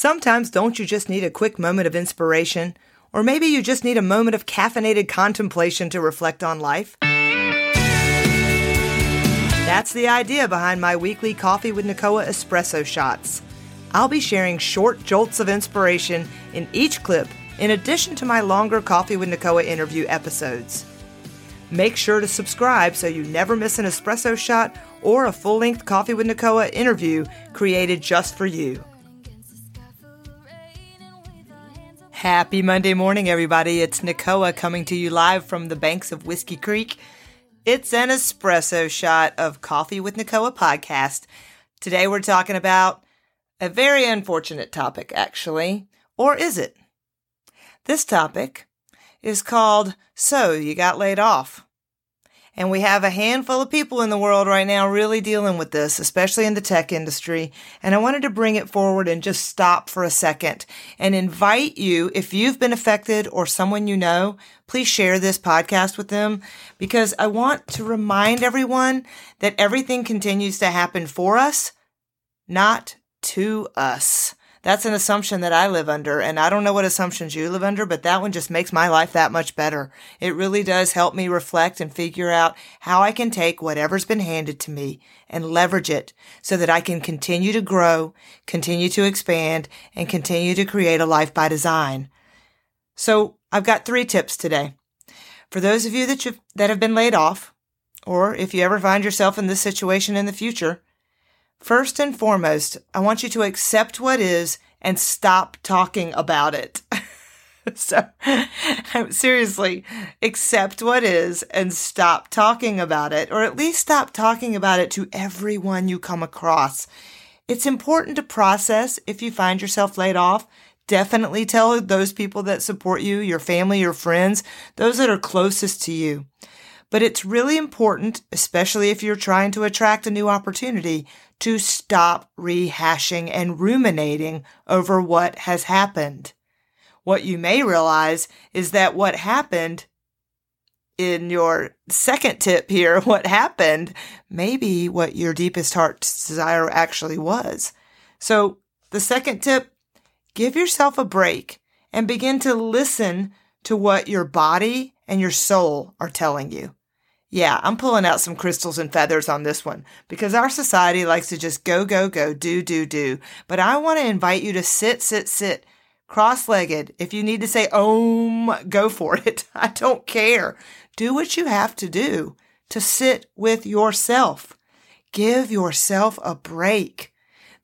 Sometimes don't you just need a quick moment of inspiration? Or maybe you just need a moment of caffeinated contemplation to reflect on life? That's the idea behind my weekly Coffee with Nicoa espresso shots. I'll be sharing short jolts of inspiration in each clip, in addition to my longer Coffee with Nicoa interview episodes. Make sure to subscribe so you never miss an espresso shot or a full length Coffee with Nicoa interview created just for you. Happy Monday morning, everybody. It's Nicoa coming to you live from the banks of Whiskey Creek. It's an espresso shot of Coffee with Nicoa podcast. Today we're talking about a very unfortunate topic, actually. Or is it? This topic is called So You Got Laid Off. And we have a handful of people in the world right now really dealing with this, especially in the tech industry. And I wanted to bring it forward and just stop for a second and invite you, if you've been affected or someone you know, please share this podcast with them because I want to remind everyone that everything continues to happen for us, not to us. That's an assumption that I live under, and I don't know what assumptions you live under, but that one just makes my life that much better. It really does help me reflect and figure out how I can take whatever's been handed to me and leverage it so that I can continue to grow, continue to expand, and continue to create a life by design. So I've got three tips today. For those of you that, that have been laid off, or if you ever find yourself in this situation in the future, First and foremost, I want you to accept what is and stop talking about it. so, seriously, accept what is and stop talking about it, or at least stop talking about it to everyone you come across. It's important to process if you find yourself laid off. Definitely tell those people that support you, your family, your friends, those that are closest to you. But it's really important, especially if you're trying to attract a new opportunity, to stop rehashing and ruminating over what has happened. What you may realize is that what happened in your second tip here, what happened may be what your deepest heart desire actually was. So the second tip, give yourself a break and begin to listen to what your body and your soul are telling you. Yeah, I'm pulling out some crystals and feathers on this one because our society likes to just go, go, go, do, do, do. But I want to invite you to sit, sit, sit, cross legged. If you need to say om, go for it. I don't care. Do what you have to do to sit with yourself. Give yourself a break.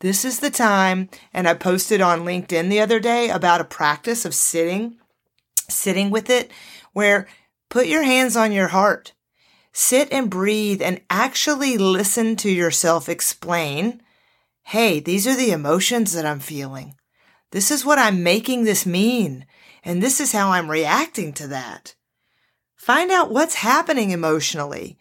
This is the time, and I posted on LinkedIn the other day about a practice of sitting, sitting with it, where put your hands on your heart sit and breathe and actually listen to yourself explain, Hey, these are the emotions that I'm feeling. This is what I'm making this mean. And this is how I'm reacting to that. Find out what's happening emotionally.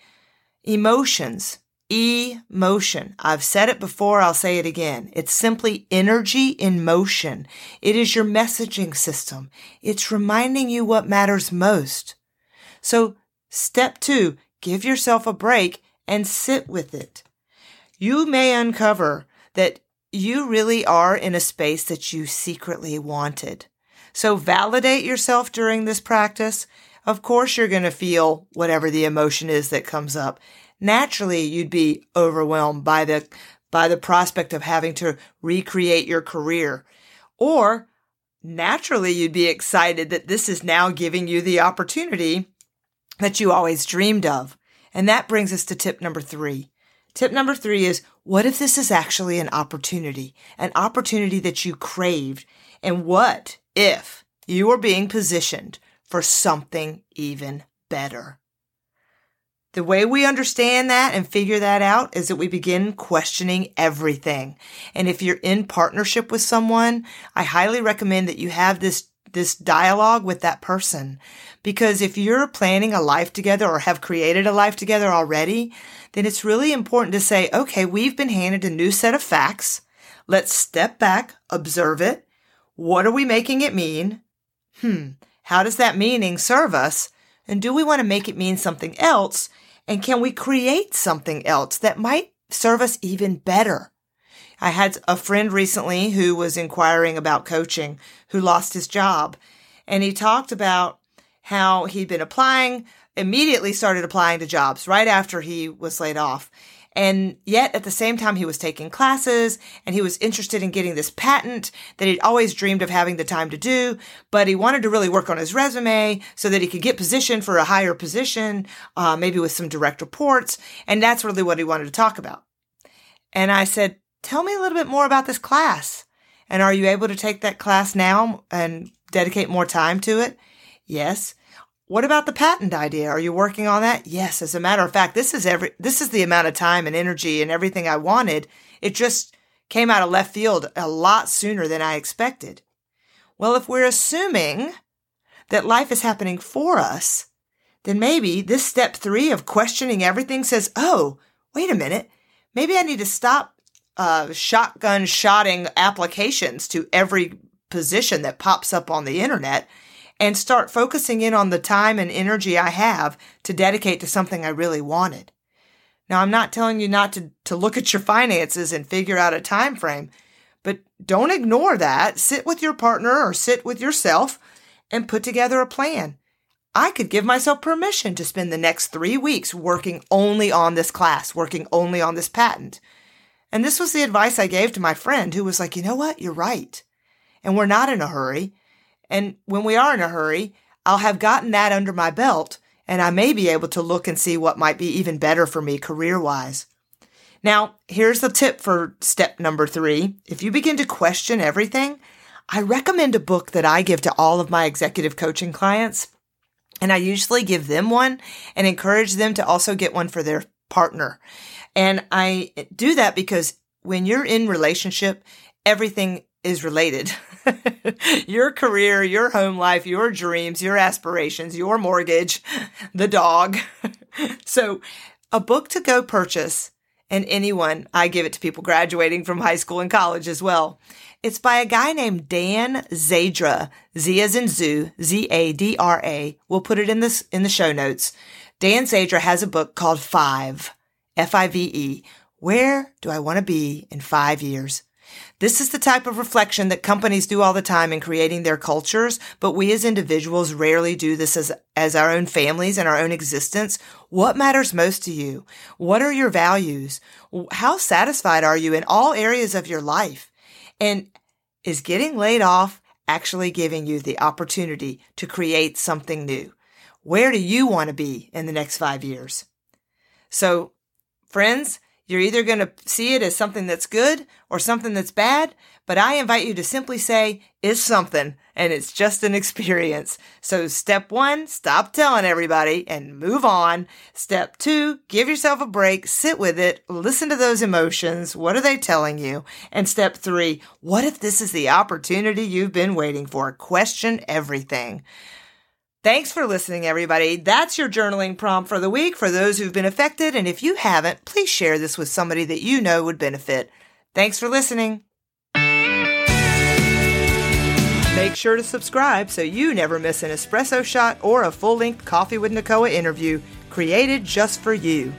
Emotions. Emotion. I've said it before. I'll say it again. It's simply energy in motion. It is your messaging system. It's reminding you what matters most. So step two, give yourself a break and sit with it. You may uncover that you really are in a space that you secretly wanted. So validate yourself during this practice. Of course, you're going to feel whatever the emotion is that comes up. Naturally, you'd be overwhelmed by the, by the prospect of having to recreate your career. Or naturally, you'd be excited that this is now giving you the opportunity that you always dreamed of. And that brings us to tip number three. Tip number three is what if this is actually an opportunity, an opportunity that you craved? And what if you are being positioned for something even better? The way we understand that and figure that out is that we begin questioning everything. And if you're in partnership with someone, I highly recommend that you have this this dialogue with that person. Because if you're planning a life together or have created a life together already, then it's really important to say, okay, we've been handed a new set of facts. Let's step back, observe it. What are we making it mean? Hmm, how does that meaning serve us? And do we want to make it mean something else? And can we create something else that might serve us even better? I had a friend recently who was inquiring about coaching who lost his job. And he talked about how he'd been applying, immediately started applying to jobs right after he was laid off. And yet at the same time, he was taking classes and he was interested in getting this patent that he'd always dreamed of having the time to do. But he wanted to really work on his resume so that he could get positioned for a higher position, uh, maybe with some direct reports. And that's really what he wanted to talk about. And I said, tell me a little bit more about this class. And are you able to take that class now and dedicate more time to it? Yes. What about the patent idea? Are you working on that? Yes. As a matter of fact, this is every, this is the amount of time and energy and everything I wanted. It just came out of left field a lot sooner than I expected. Well, if we're assuming that life is happening for us, then maybe this step three of questioning everything says, Oh, wait a minute. Maybe I need to stop uh, shotgun shotting applications to every position that pops up on the internet and start focusing in on the time and energy I have to dedicate to something I really wanted. Now, I'm not telling you not to, to look at your finances and figure out a time frame, but don't ignore that. Sit with your partner or sit with yourself and put together a plan. I could give myself permission to spend the next three weeks working only on this class, working only on this patent. And this was the advice I gave to my friend who was like, you know what? You're right. And we're not in a hurry. And when we are in a hurry, I'll have gotten that under my belt and I may be able to look and see what might be even better for me career wise. Now, here's the tip for step number three. If you begin to question everything, I recommend a book that I give to all of my executive coaching clients. And I usually give them one and encourage them to also get one for their partner. And I do that because when you're in relationship, everything is related. your career, your home life, your dreams, your aspirations, your mortgage, the dog. so, a book to go purchase, and anyone, I give it to people graduating from high school and college as well. It's by a guy named Dan Zadra, Z as in zoo, Z A D R A. We'll put it in this in the show notes. Dan Zadra has a book called Five, F I V E. Where do I want to be in five years? This is the type of reflection that companies do all the time in creating their cultures, but we as individuals rarely do this as, as our own families and our own existence. What matters most to you? What are your values? How satisfied are you in all areas of your life? And is getting laid off actually giving you the opportunity to create something new? Where do you want to be in the next five years? So, friends, you're either going to see it as something that's good or something that's bad, but I invite you to simply say, it's something and it's just an experience. So step one, stop telling everybody and move on. Step two, give yourself a break, sit with it, listen to those emotions. What are they telling you? And step three, what if this is the opportunity you've been waiting for? Question everything. Thanks for listening, everybody. That's your journaling prompt for the week for those who've been affected. And if you haven't, please share this with somebody that you know would benefit. Thanks for listening. Make sure to subscribe so you never miss an espresso shot or a full length Coffee with Nicoa interview created just for you.